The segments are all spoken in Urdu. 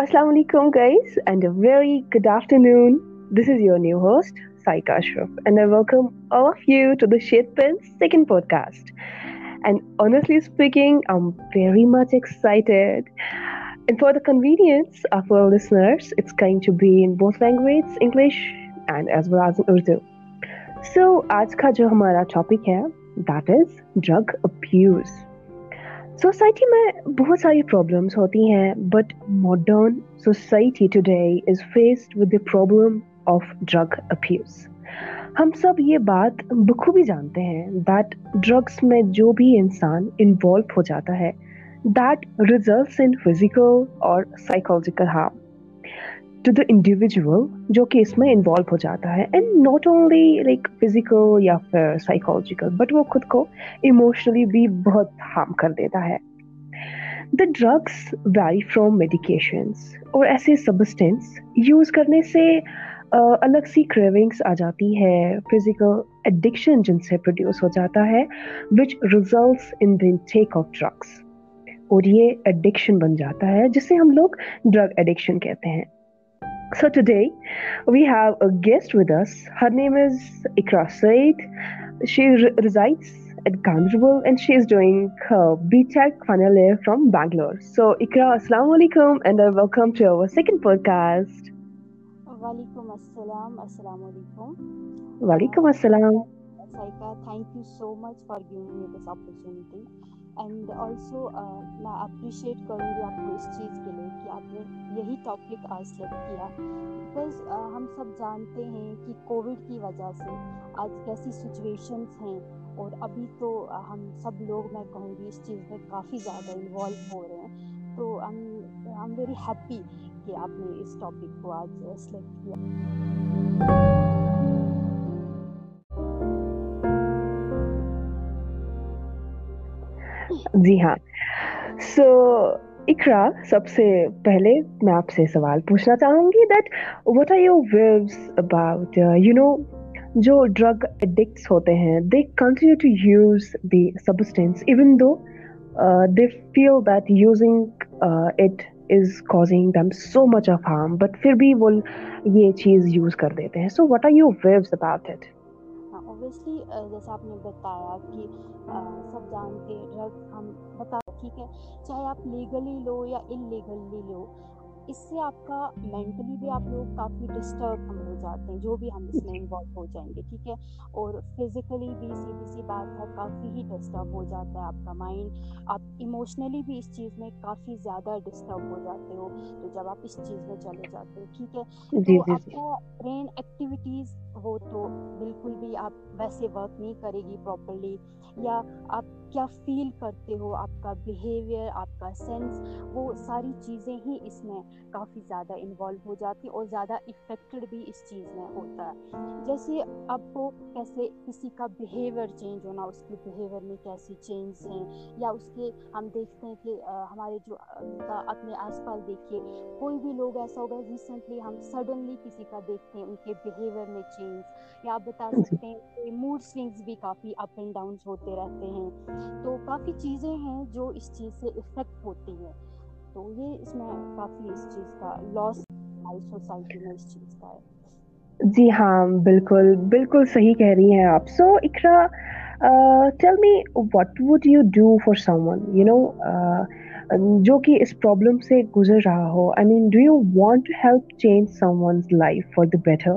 السلام علیکم guys and a very good afternoon this is your new host Saika Shroff and I welcome all of you to the sheet pen second podcast and honestly speaking I am very much excited and for the convenience of our listeners it's going to be in both language English and as well as in Urdu so آج کا جو ہمارا ٹاپک ہے that is drug abuse society میں بہت ساری پرابلمس ہوتی ہیں but modern society today is faced with the problem of drug abuse ہم سب یہ بات بخوبی جانتے ہیں دیٹ ڈرگس میں جو بھی انسان انوالو ہو جاتا ہے دیٹ ریزلٹس ان فزیکل اور psychological harm to the individual جو کہ اس میں انوالو ہو جاتا ہے and not only like physical یا پھر سائیکالوجیکل بٹ وہ خود کو ایموشنلی بھی بہت ہارم کر دیتا ہے. The drugs vary from medications اور ایسے سبسٹینس یوز کرنے سے الگ سی کریونگس آ جاتی ہے. فزیکل ایڈکشن جن سے پروڈیوس ہو جاتا ہے which results in then take of drugs اور یہ ایڈکشن بن جاتا ہے، جسے ہم لوگ ڈرگ ایڈکشن کہتے ہیں. So today we have a guest with us. Her name is Ikra Said. She re- resides at Ganjabal and she is doing her BTEC final year from Bangalore. So Ikra, Assalamu alaikum and uh, welcome to our second podcast. Walaikum assalam. Assalamu alaikum. Walaikum assalam. Saika, thank you so much for giving me this opportunity. And also uh, میں اپریشیٹ کروں گی آپ کو اس چیز کے لیے کہ آپ نے یہی ٹاپک آج سلیکٹ کیا. بیکاز uh, ہم سب جانتے ہیں کہ کووڈ کی وجہ سے آج کیسی سچویشنس ہیں اور ابھی تو ہم سب لوگ میں کہوں گی اس چیز میں کافی زیادہ انوالو ہو رہے ہیں. تو آئی ایم ویری ہیپی کہ آپ نے اس ٹاپک کو آج سلیکٹ کیا. جی ہاں۔ سو اقرا، سب سے پہلے میں آپ سے سوال پوچھنا چاہوں گی that what are your views about you know جو ڈرگ اڈکٹس ہوتے ہیں they continue to use the substance even though they feel that using it is causing them so much of harm but پھر بھی وہ یہ چیز یوز کر دیتے ہیں so what are your views about it obviously جیسے آپ نے بتایا کہ سب جانتے ڈرگس ہم بتا، ٹھیک ہے، چاہے آپ لیگلی لو یا انلیگلی لو اس سے آپ کا مینٹلی بھی آپ لوگ کافی ڈسٹرب ہم ہو جاتے ہیں جو بھی ہم اس میں انوالو ہو جائیں گے ٹھیک ہے؟ اور فزیکلی بھی سیدھی سی بات ہے کافی ہی ڈسٹرب ہو جاتا ہے آپ کا مائنڈ آپ ایموشنلی بھی اس چیز میں کافی زیادہ ڈسٹرب ہو جاتے ہو تو جب آپ اس چیز میں چلے جاتے ہو ٹھیک ہے؟ جی، تو جی، آپ جی۔ کا برین ایکٹیویٹیز وہ تو بالکل بھی آپ ویسے ورک نہیں کرے گی پراپرلی یا آپ کیا فیل کرتے ہو آپ کا بیہیویئر آپ کا سینس وہ ساری چیزیں ہی اس میں کافی زیادہ انوالو ہو جاتی اور زیادہ افیکٹڈ بھی اس چیز میں ہوتا ہے۔ جیسے آپ کو کیسے کسی کا بیہیویئر چینج ہونا اس کے بیہیویئر میں کیسی چینج ہیں یا اس کے ہم دیکھتے ہیں کہ ہمارے جو اپنے آس پاس دیکھیے کوئی بھی لوگ ایسا ہوگا ریسنٹلی ہم سڈنلی کسی کا دیکھتے ہیں ان کے بیہیویئر میں چینج یا آپ بتا سکتے ہیں کہ موڈ سوئنگس بھی کافی اپ اینڈ ڈاؤنس ہوتے رہتے ہیں۔ تو کافی چیزیں ہیں جو اس چیز سے افیکٹ ہوتی ہیں۔ تو یہ اس میں کافی اس چیز کا لاس ہماری سوسائٹی میں اس چیز کا ہے۔ جی ہاں بالکل بالکل صحیح کہہ رہی ہیں آپ۔ So Iqra tell me what would you do for someone you know جو کہ اس پرابلم سے گزر رہا ہو۔ I mean do you want to help change someone's life for the better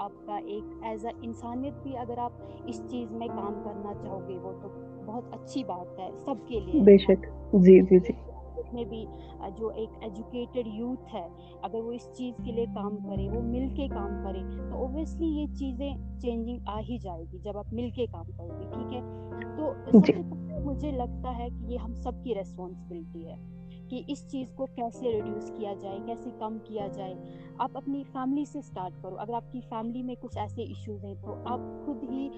آپ کا ایک ایز اے انسانیت بھی اگر آپ اس چیز میں کام کرنا چاہو گے وہ تو بہت اچھی بات ہے سب کے لیے۔ بے شک۔ جی جی جی۔ میں بھی جو ایک ایجوکیٹڈ یوتھ ہے اگر وہ اس چیز کے لیے کام کرے وہ مل کے کام کرے تو اوبیسلی یہ چیزیں چینجنگ آ ہی جائے گی جب آپ مل کے کام کرو گے ٹھیک ہے؟ تو جی۔ مجھے لگتا ہے کہ یہ ہم سب کی ریسپانسبلٹی ہے۔ کہ اس چیز کو کیسے ریڈیوس کیا جائے کیسے کم کیا جائے۔ آپ اپنی فیملی سے سٹارٹ کرو۔ اگر آپ کی فیملی میں کچھ ایسے ایشوز ہیں تو آپ خود ہی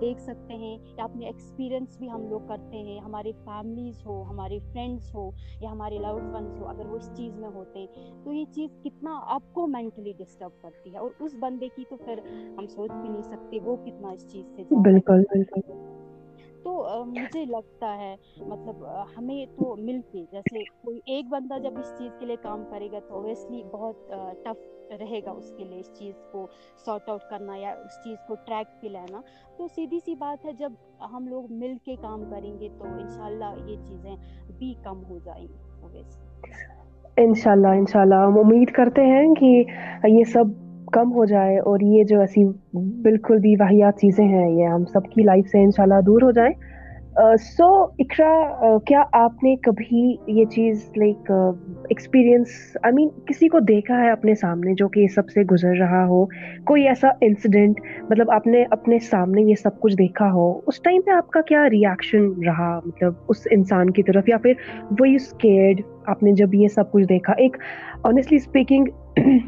دیکھ سکتے ہیں یا اپنے ایکسپیرینس بھی ہم لوگ کرتے ہیں ہمارے فیملیز ہو ہمارے فرینڈس ہو یا ہمارے لاؤڈ ونس ہو اگر وہ اس چیز میں ہوتے ہیں۔ تو یہ چیز کتنا آپ کو مینٹلی ڈسٹرب کرتی ہے اور اس بندے کی تو پھر ہم سوچ بھی نہیں سکتے وہ کتنا اس چیز سے بالکل بالکل۔ تو مجھے لگتا ہے مطلب ہمیں تو مل کے جیسے کوئی ایک بندہ جب اس چیز کے لیے کام کرے گا تو اویسلی بہت ٹف رہے گا اس کے لیے اس چیز کو سارٹ آؤٹ کرنا یا اس چیز کو ٹریک پہ لینا تو سیدھی سی بات ہے جب ہم لوگ مل کے کام کریں گے تو انشاءاللہ یہ چیزیں بھی کم ہو جائیں گی انشاء اللہ انشاء اللہ ہم امید کرتے ہیں کہ یہ سب کم ہو جائے اور یہ جو ایسی بالکل بھی واحیات چیزیں ہیں، یہ ہم سب کی لائف سے انشاءاللہ دور ہو جائیں۔ سو اقرا کیا آپ نے کبھی یہ چیز لائک ایکسپیرئنس آئی مین کسی کو دیکھا ہے اپنے سامنے جو کہ یہ سب سے گزر رہا ہو کوئی ایسا انسیڈنٹ مطلب آپ نے اپنے سامنے یہ سب کچھ دیکھا ہو اس ٹائم پہ آپ کا کیا ریئیکشن رہا مطلب اس انسان کی طرف یا پھر وہ یو اسکیئرڈ آپ نے جب یہ سب کچھ دیکھا ایک آنیسٹلی اسپیکنگ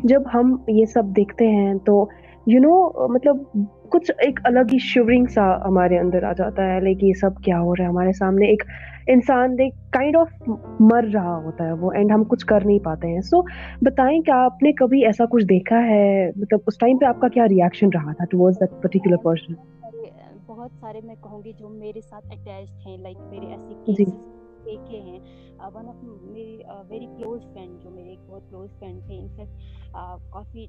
جب ہم یہ سب دیکھتے ہیں تو یو نو مطلب کچھ ایک الگ ہی شیورنگ سا ہمارے اندر آ جاتا ہے لائک یہ سب کیا ہو رہا ہے ہمارے سامنے؟ ایک انسان ایک کائنڈ آف مر رہا ہوتا ہے وہ اینڈ ہم کچھ کر نہیں پاتے ہیں. سو بتائیں کہ آپ نے کبھی ایسا کچھ دیکھا ہے؟ مطلب اس ٹائم پہ آپ کا کیا ریئیکشن رہا تھا ٹوورڈ دیٹ پرٹیکولر پرسن بہت سارے میں کہوں گی جو میرے ساتھ اٹیچ ہیں لائک میرے ایسے کیسز دیکھے ہیں ون آف میری ویری کلوز فرینڈ جو میرے ایک بہت کلوز فرینڈ تھے انفیکٹ کافی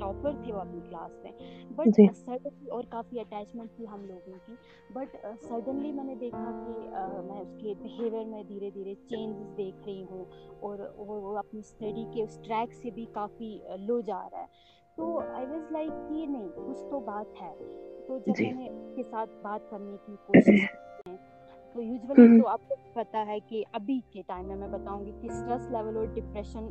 ٹاپر تھے وہ اپنی کلاس میں. بٹ سڈنلی اور کافی اٹیچمنٹ تھی ہم لوگوں کی. بٹ سڈنلی میں نے دیکھا کہ میں اس کے بیہیویئر میں دھیرے دھیرے چینجز دیکھ رہی ہوں اور وہ اپنی اسٹڈی کے اس ٹریک سے بھی کافی لو جا رہا ہے. تو آئی واز لائک کہ نہیں کچھ تو بات ہے. تو جب میں نے اس کے ساتھ بات کرنے کی کوشش تو یوزلی تو آپ کو پتا ہے کہ ابھی کے ٹائم میں میں بتاؤں گی کہ اسٹریس لیول اور ڈپریشن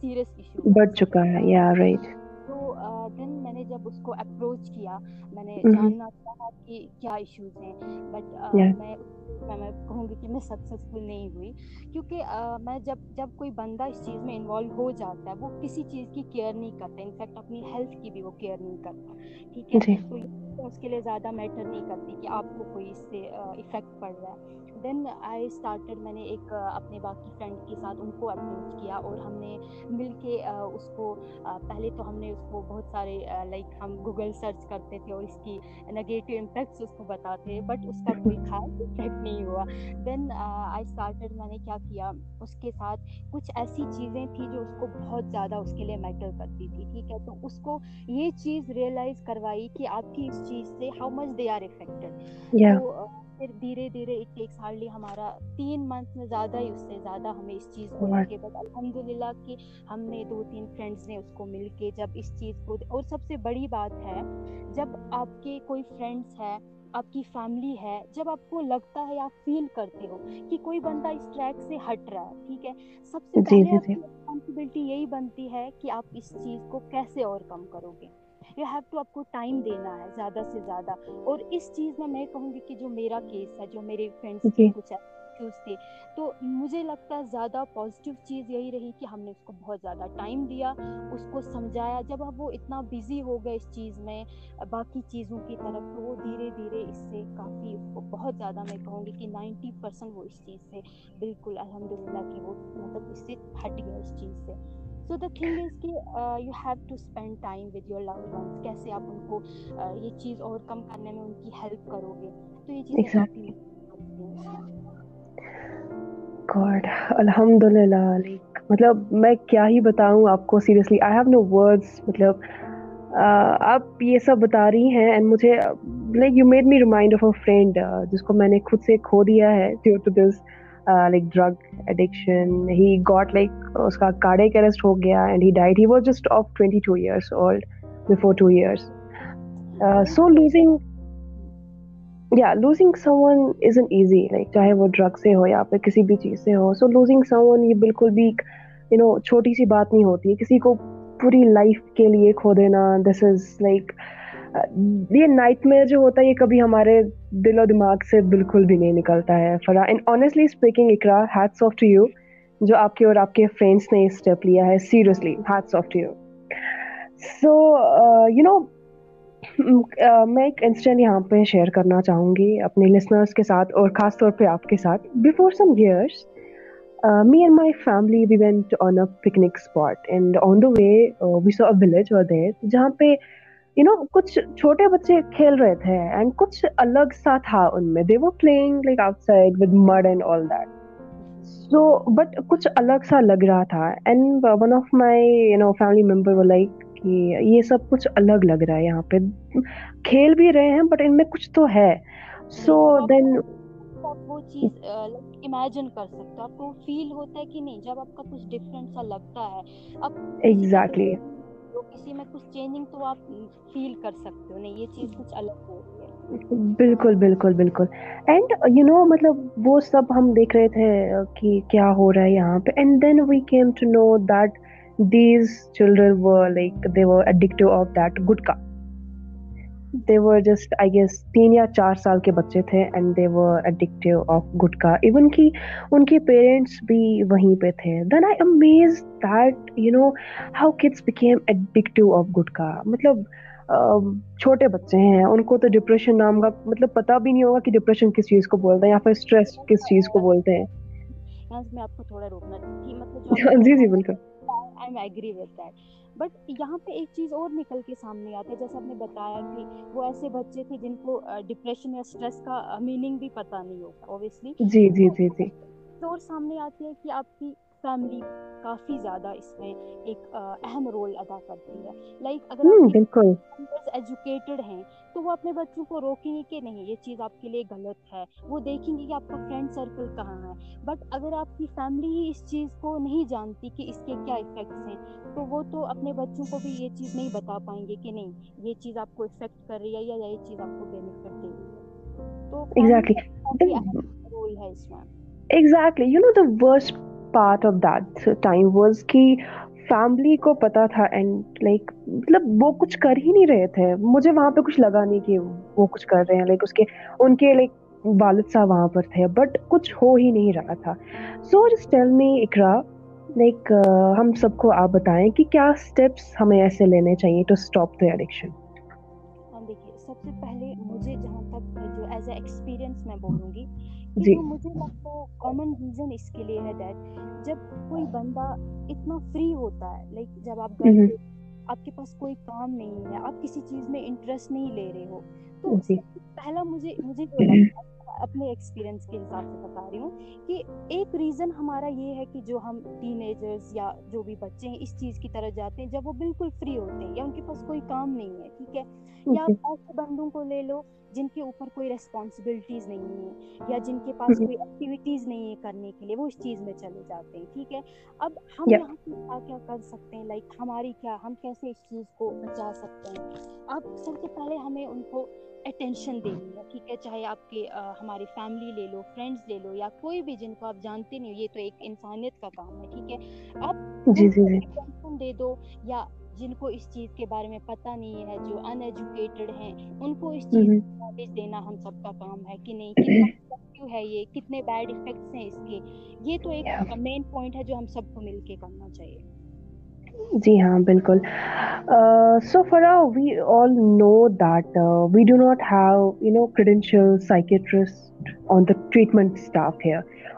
سیریس ایشو بڑھ چکا ہے یا رائٹ تو دین میں نے جب اس کو اپروچ کیا میں نے جاننا چاہا کہ کیا ایشوز ہیں بٹ میں میں کہوں گی کہ میں سکسیزفل نہیں ہوئی۔ کیونکہ میں جب جب کوئی بندہ اس چیز میں انوالو ہو جاتا ہے وہ کسی چیز کی کیئر نہیں کرتا انفیکٹ اپنی ہیلتھ کی بھی وہ کیئر نہیں کرتا ٹھیک ہے؟ جی۔ تو اس کے لیے زیادہ میٹر نہیں کرتی کہ آپ کو کوئی اس سے افیکٹ پڑ رہا ہے۔ دین آئی اسٹارٹیڈ میں نے ایک اپنے باقی فرینڈ کے ساتھ ان کو اپروچ کیا اور ہم نے مل کے اس کو پہلے تو ہم نے اس کو بہت سارے لائک ہم گوگل سرچ کرتے تھے اور اس کی نگیٹیو امپیکٹس اس کو بتاتے بٹ اس کا کوئی خاص افیکٹ نہیں ہوا۔ دین آئی اسٹارٹیڈ میں نے کیا کیا؟ اس کے ساتھ کچھ ایسی چیزیں تھیں جو اس کو بہت زیادہ اس کے لیے میٹر کرتی تھی ٹھیک ہے؟ تو اس کو یہ چیز ریئلائز کروائی کہ آپ کی اس چیز سے how much they are affected پھر دھیرے دھیرے اٹ ٹیکس ہارڈلی ہمارا تین منتھ میں زیادہ ہی اس سے زیادہ ہمیں اس چیز کو کے بٹ الحمد للہ کہ ہم نے دو تین فرینڈس نے اس کو مل کے جب اس چیز کو اور سب سے بڑی بات ہے جب آپ کے کوئی فرینڈس ہے آپ کی فیملی ہے جب آپ کو لگتا ہے آپ فیل کرتے ہو کہ کوئی بندہ اس ٹریک سے ہٹ رہا ہے ٹھیک ہے سب سے جی، پہلے رسپانسبلٹی جی، جی۔ یہی بنتی ہے کہ آپ اس چیز کو کیسے اور کم کرو گے یو ہیو ٹو آپ کو ٹائم دینا ہے زیادہ سے زیادہ۔ اور اس چیز میں میں کہوں گی کہ جو میرا کیس ہے جو میرے فرینڈس کے کچھ ایشوز تھے تو مجھے لگتا ہے زیادہ پازیٹیو چیز یہی رہی کہ ہم نے اس کو بہت زیادہ ٹائم دیا اس کو سمجھایا۔ جب اب وہ اتنا بزی ہو گئے اس چیز میں باقی چیزوں کی طرف تو وہ دھیرے دھیرے اس سے کافی اس کو بہت زیادہ میں کہوں گی کہ نائنٹی پرسینٹ وہ اس چیز سے بالکل الحمد للہ کہ وہ مطلب اس سے ہٹ گیا اس چیز سے۔ سو دا تھنگ از کہ you have to spend time with your love ones کیسے آپ ان کو یہ چیز اوور کم کرنے میں ان کی ہیلپ کرو گے تو یہ چیز کافی گاڈ الحمد للہ مطلب میں کیا ہی بتاؤں آپ کو seriously I have no words مطلب آپ یہ سب بتا رہی ہیں اینڈ مجھے like you made me remind of a friend جس کو میں نے خود سے کھو دیا ہے due to this like drug addiction he got like اس کا کارڈیک اریسٹ ہو گیا and he died he was just of twenty two years old before two years so losing یا losing someone is an easy like چاہے وہ ڈرگ سے ہو یا پھر کسی بھی چیز سے ہو. سو لوزنگ سم ون یہ بالکل بھی یو نو چھوٹی سی بات نہیں ہوتی. ہے کسی کو پوری لائف کے لیے کھو دینا. دس از لائک یہ نائٹ میں جو ہوتا ہے یہ کبھی ہمارے دل و دماغ سے بالکل بھی نہیں نکلتا ہے۔ فرا and honestly speaking Iqra hats off to you جو آپ کے اور آپ کے فرینڈس نے اسٹیپ لیا ہے۔ Seriously hats off to you so you know میں ایک انسٹنٹ یہاں پہ شیئر کرنا چاہوں گی اپنے لسنرس کے ساتھ اور خاص طور پہ آپ کے ساتھ۔ Before some years me and my family we went on a picnic spot and on the way we saw a village over there جہاں پہ یو نو کچھ چھوٹے بچے کھیل رہے تھے اینڈ کچھ الگ سا تھا ان میں. دے وہ playing like outside with mud and all that so but کچھ الگ سا لگ رہا تھا and one of my you know family member وہ لائک کہ یہ سب کچھ الگ لگ رہا ہے یہاں پہ. کھیل بھی رہے ہیں بٹ ان میں کچھ تو ہے. سو دین وہ چیز امیجن کر سکتے آپ کو فیل ہوتا ہے کہ نہیں جب آپ کا کچھ ڈفرینٹ سا لگتا ہے. اب ایگزیکٹلی تو کسی میں کچھ چینجنگ تو آپ فیل کر سکتے ہو، نہیں، یہ چیز کچھ الگ ہو بالکل بالکل بالکل۔ اینڈ یو نو مطلب وہ سب ہم دیکھ رہے تھے کہ کیا ہو رہا ہے یہاں پہ۔ And then we came to know that these children were like they were addictive of that gutka they were just I guess تین یا چار سال کے بچے تھے and they were addictive of gutka even کہ ان کے پیرنٹس بھی وہیں پہ تھے. Then I amaze that you know how kids became addictive of gutka مطلب چھوٹے بچے ہیں ان کو تو ڈپریشن نام کا مطلب پتا بھی نہیں ہوگا کہ ڈپریشن کس چیز کو بولتے ہیں یا پھر اسٹریس کس چیز کو بولتے ہیں۔ میں آپ کو تھوڑا روکنا تھی مطلب جی جی بالکل۔ بٹ یہاں پہ ایک چیز اور نکل کے سامنے آتی ہے جیسے آپ نے بتایا کہ وہ ایسے بچے تھے جن کو ڈپریشن یا اسٹریس کا میننگ بھی پتہ نہیں ہوتا اوبیسلی جی جی جی جی۔ اور سامنے آتی ہے کہ آپ کی فیملی کافی زیادہ اس میں ایک اہم رول ادا کرتی ہے۔ لائک اگر ایجوکیٹڈ ہیں تو وہ اپنے بچوں کو روکیں گے کہ نہیں یہ چیز آپ کے لیے غلط ہے۔ وہ دیکھیں گے کہ آپ کا فرینڈ سرکل کہاں ہے۔ بٹ اگر آپ کی فیملی ہی اس چیز کو نہیں جانتی کہ اس کے کیا افیکٹس ہیں تو وہ تو اپنے بچوں کو بھی یہ چیز نہیں بتا پائیں گے کہ نہیں یہ چیز آپ کو افیکٹ کر رہی ہے یا یہ چیز آپ کو بینیفٹ دے رہی ہے۔ تو ایگزیکٹلی رول ہے اس میں۔ Exactly you know the worst part of that time was کہ فیملی کو پتا تھا اینڈ لائک مطلب وہ کچھ کر ہی نہیں رہے تھے۔ مجھے وہاں پہ کچھ لگا نہیں کہ وہ کچھ کر رہے ہیں۔ لائک اس کے، ان کے لائک والد صاحب وہاں پر تھے بٹ کچھ ہو ہی نہیں رہا تھا۔ سو جس ٹیل میں اقرا لائک ہم سب کو آپ بتائیں کہ کیا اسٹیپس ہمیں ایسے لینے چاہیے ٹو اسٹاپ دا ایڈکشن دیکھیے، سب سے پہلے مجھے جہاں تک جو ایز اے ایکسپیرئنس میں بولوں گی جی۔ مجھے لگتا ہے کامن ریزن اس کے لیے ہے دیٹ جب کوئی بندہ اتنا فری ہوتا ہے لائک جب آپ گھر آپ کے پاس کوئی کام نہیں ہے آپ کسی چیز میں انٹرسٹ نہیں لے رہے ہو تو جی۔ پہلا مجھے مجھے لگتا ہے اپنے ایکسپیرینس کے حساب سے بتا رہی ہوں کہ ایک ریزن ہمارا یہ ہے کہ جو ہم ٹین ایجرز یا جو بھی بچے ہیں اس چیز کی طرح جاتے ہیں جب وہ بالکل فری ہوتے ہیں یا ان کے پاس کوئی کام نہیں ہے ٹھیک ہے؟ یا آپ ایسے بندوں کو لے لو جن کے اوپر کوئی ریسپانسبلٹیز نہیں ہیں یا جن کے پاس کوئی ایکٹیویٹیز نہیں ہے کرنے کے لیے وہ اس چیز میں چلے جاتے ہیں ٹھیک ہے؟ اب ہم یہاں پہ کیا کیا کر سکتے ہیں؟ لائک ہماری کیا ہم کیسے اس چیز کو بچا سکتے ہیں؟ اب سب سے پہلے ہمیں ان کو اٹینشن ہاں۔ دینی ہے۔ ٹھیک ہے چاہے آپ کے ہماری فیملی لے لو فرینڈس لے لو یا کوئی بھی جن کو آپ جانتے نہیں یہ تو ایک انسانیت کا کام ہے ٹھیک ہے۔ آپ جی، اٹینشن جی، جی۔ دے دو یا جن کو اس چیز کے بارے میں پتہ نہیں ہے جو ان ایجوکیٹڈ ہیں ان کو اس چیز کا نالج دینا ہم سب کا کام ہے کہ نہیں کیوں ہے یہ کتنے بیڈ افیکٹس ہیں اس کے۔ یہ تو ایک مین پوائنٹ ہے جو ہم سب کو مل کے کرنا چاہیے۔ جی ہاں بالکل۔ So far we all know that we do not have you know credential psychiatrist on the treatment staff ہے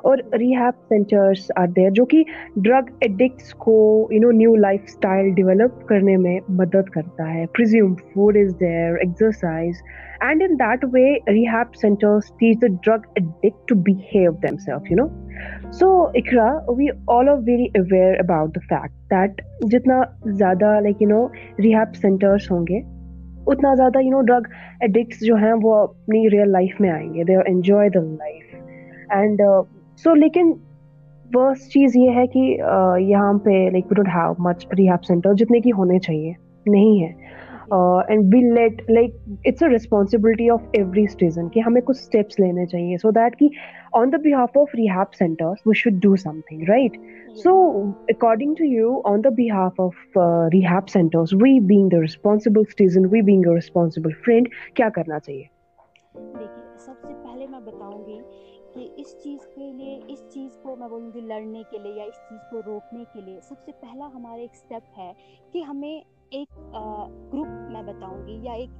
اور ریہیب سینٹرس آر دیئر جو کہ ڈرگ ایڈکٹس کو you know new lifestyle develop کرنے میں مدد کرتا ہے. Presume food is there exercise and in that way rehab centres teach the drug addict to behave them self you know so Iqra we all are very aware about the fact that جتنا زیادہ like you know rehab centres ہوں گے اتنا زیادہ یو نو ڈرگ ایڈکٹس جو ہیں وہ اپنی ریئل لائف میں آئیں گے. They are enjoy the life and so لیکن ورس چیز یہ ہے کہ uh, یہاں پہ like we don't have much rehab centre جتنے کی ہونے چاہیے. نہیں ہے. And we let like it's a responsibility of every citizen کہ ہمیں کچھ اسٹیپس لینے چاہیے سو دیٹ کہ on the behalf of rehab centre we should do something right so according to you on the behalf of rehab centre we being the responsible citizen we being a responsible friend کیا کرنا چاہیے سب سے پہلے میں بتاؤں گی کہ اس چیز کے لیے اس چیز کو میں بولوں گی لڑنے کے لیے یا اس چیز کو روکنے کے لیے سب سے پہلا ہمارا ایک اسٹیپ ہے کہ ہمیں ایک گروپ میں بتاؤں گی یا ایک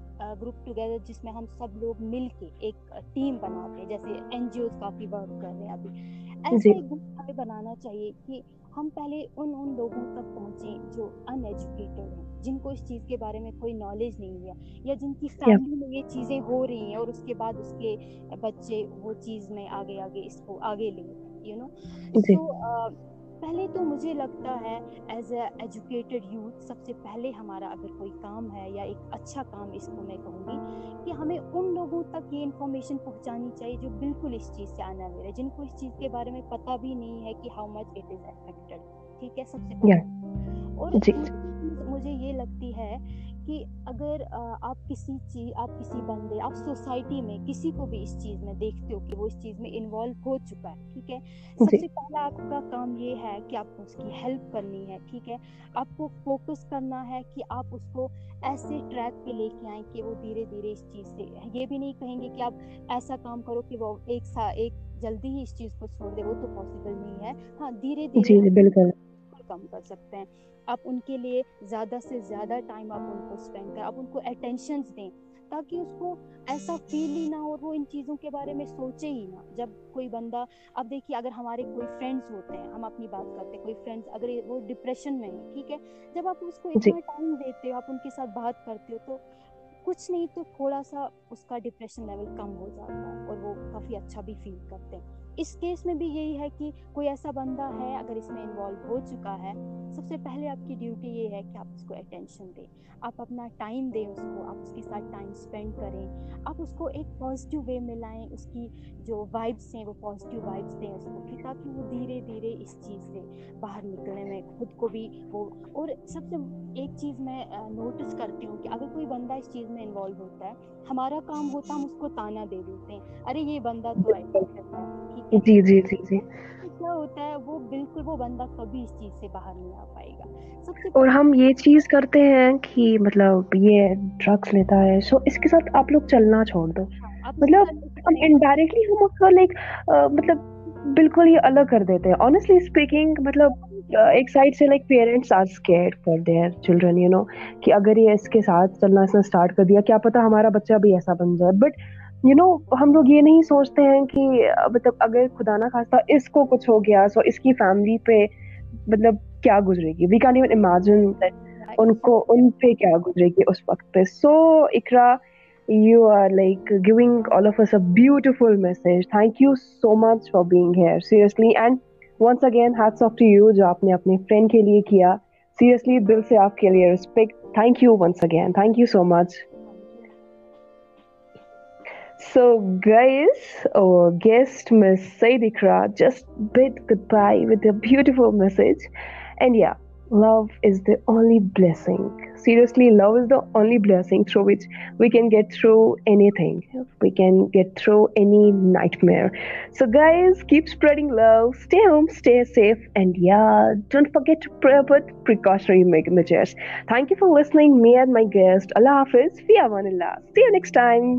گروپ ٹوگیدر جس میں ہم سب لوگ مل کے ایک ٹیم بناتے ہیں جیسے این جی اوز کافی ورک کر رہے ہیں ابھی۔ ایسا جی۔ ایک گروپ ہمیں بنانا چاہیے کہ ہم پہلے ان ان لوگوں تک پہنچیں جو ان ایجوکیٹڈ ہیں جن کو اس چیز کے بارے میں کوئی نالج نہیں ہے یا جن کی فیملی میں یہ چیزیں ہو رہی ہیں اور اس کے بعد اس کے بچے وہ چیز میں آگے آگے اس کو آگے لیں یو نو تو پہلے تو مجھے لگتا ہے ایز اے ایجوکیٹڈ یوتھ سب سے پہلے ہمارا اگر کوئی کام ہے یا ایک اچھا کام اس کو میں کہوں گی کہ ہمیں ان لوگوں تک یہ انفارمیشن پہنچانی چاہیے جو بالکل اس چیز سے آنا میرے جن کو اس چیز کے بارے میں پتہ بھی نہیں ہے کہ how much it is affected ٹھیک ہے سب سے پہلے اور جی۔ مجھے یہ لگتی ہے کہ اگر آپ کسی چیز آپ کسی بندے آپ سوسائٹی میں کسی کو بھی اس چیز میں دیکھتے ہو کہ وہ اس چیز میں انوالو ہو چکا ہے ٹھیک ہے؟ سب جی۔ سے پہلا آپ کا کام یہ ہے کہ آپ کو اس کی ہیلپ کرنی ہے ٹھیک ہے؟ آپ کو فوکس کرنا ہے کہ آپ اس کو ایسے ٹریک پہ لے کے آئیں کہ وہ دھیرے دھیرے اس چیز سے یہ بھی نہیں کہیں گے کہ آپ ایسا کام کرو کہ وہ ایک سا ایک جلدی ہی اس چیز کو چھوڑ دے وہ تو پاسبل نہیں ہے۔ ہاں دھیرے دھیرے جی، بالکل۔ کم کر سکتے ہیں۔ آپ ان کے لیے زیادہ سے زیادہ ٹائم آپ ان کو اسپینڈ کریں آپ ان کو اٹینشنس دیں تاکہ اس کو ایسا فیل ہی نہ ہو وہ ان چیزوں کے بارے میں سوچے ہی نہ۔ جب کوئی بندہ اب دیکھیے اگر ہمارے کوئی فرینڈس ہوتے ہیں ہم اپنی بات کرتے ہیں کوئی فرینڈس اگر وہ ڈپریشن میں ہیں ٹھیک ہے؟ جب آپ اس کو جی۔ اتنا ٹائم دیتے ہو آپ ان کے ساتھ بات کرتے ہو تو کچھ نہیں تو تھوڑا سا اس کا ڈپریشن لیول کم ہو جاتا ہے اور وہ کافی اچھا بھی فیل کرتے ہیں۔ اس کیس میں بھی یہی ہے کہ کوئی ایسا بندہ ہے، اگر اس میں انوالو ہو چکا ہے، سب سے پہلے آپ کی ڈیوٹی یہ ہے کہ آپ اس کو اٹینشن دیں۔ آپ اپنا ٹائم دیں اس کو، آپ اس کے ساتھ ٹائم اسپینڈ کریں۔ آپ اس کو ایک پازیٹیو وے میں لائیں، اس کی جو وائبس ہیں، وہ پازیٹیو وائبس دیں اس کو کہ تاکہ وہ دھیرے دھیرے اس چیز باہر نکلنے میں خود کو بھی وہ۔ اور سب سے ایک چیز میں نوٹس کرتی ہوں کہ اگر کوئی بندہ اس چیز میں انوالو ہوتا ہے ہمارا کام ہوتا ہم اس کو تانا دے دیتے ہیں۔ ارے یہ بندہ تو ایسا کرتا ہے۔ جی جی جی جی۔ کیا ہوتا ہے وہ بالکل وہ بندہ کبھی اس چیز سے باہر نہیں آ پائے گا۔ اور ہم یہ چیز کرتے ہیں کہ مطلب یہ ڈرگس لیتا ہے۔ سو اس کے ساتھ آپ لوگ چلنا چھوڑ دو۔ ہاں، مطلب ہم انڈائریکٹلی ہم اس کو لائک مطلب بالکل ہی الگ کر دیتے ہیں۔ آنیسٹلی اسپیکنگ مطلب ایک سائڈ سے like parents are scare for their children you know کہ اگر یہ اس کے ساتھ چلنا اس نے اسٹارٹ کر دیا کیا پتا ہمارا بچہ بھی ایسا بن جائے۔ بٹ یو نو ہم لوگ یہ نہیں سوچتے ہیں کہ مطلب اگر خدا نہ خواستہ اس کو کچھ ہو گیا سو اس کی فیملی پہ مطلب کیا گزرے گی؟ وی کین ایون امیجن ان کو ان پہ کیا گزرے گی اس وقت پہ۔ So Iqra you are like giving all of a beautiful message thank you so much for being here seriously and once again hats off to you جو آپ نے اپنے فرینڈ کے لیے کیا سیریسلی دل سے آپ کے لیے respect thank you once again thank you so much So, guys, our guest, Miss Saidikra, just bid goodbye with a beautiful message. And yeah, love is the only blessing. Seriously love is the only blessing through which we can get through anything we can get through any nightmare so guys keep spreading love stay home stay safe and یا don't forget Gul precautionary measures thank you for listening me and my guest اللہ حافظ فی امان اللہ سی یو نیکسٹ ٹائم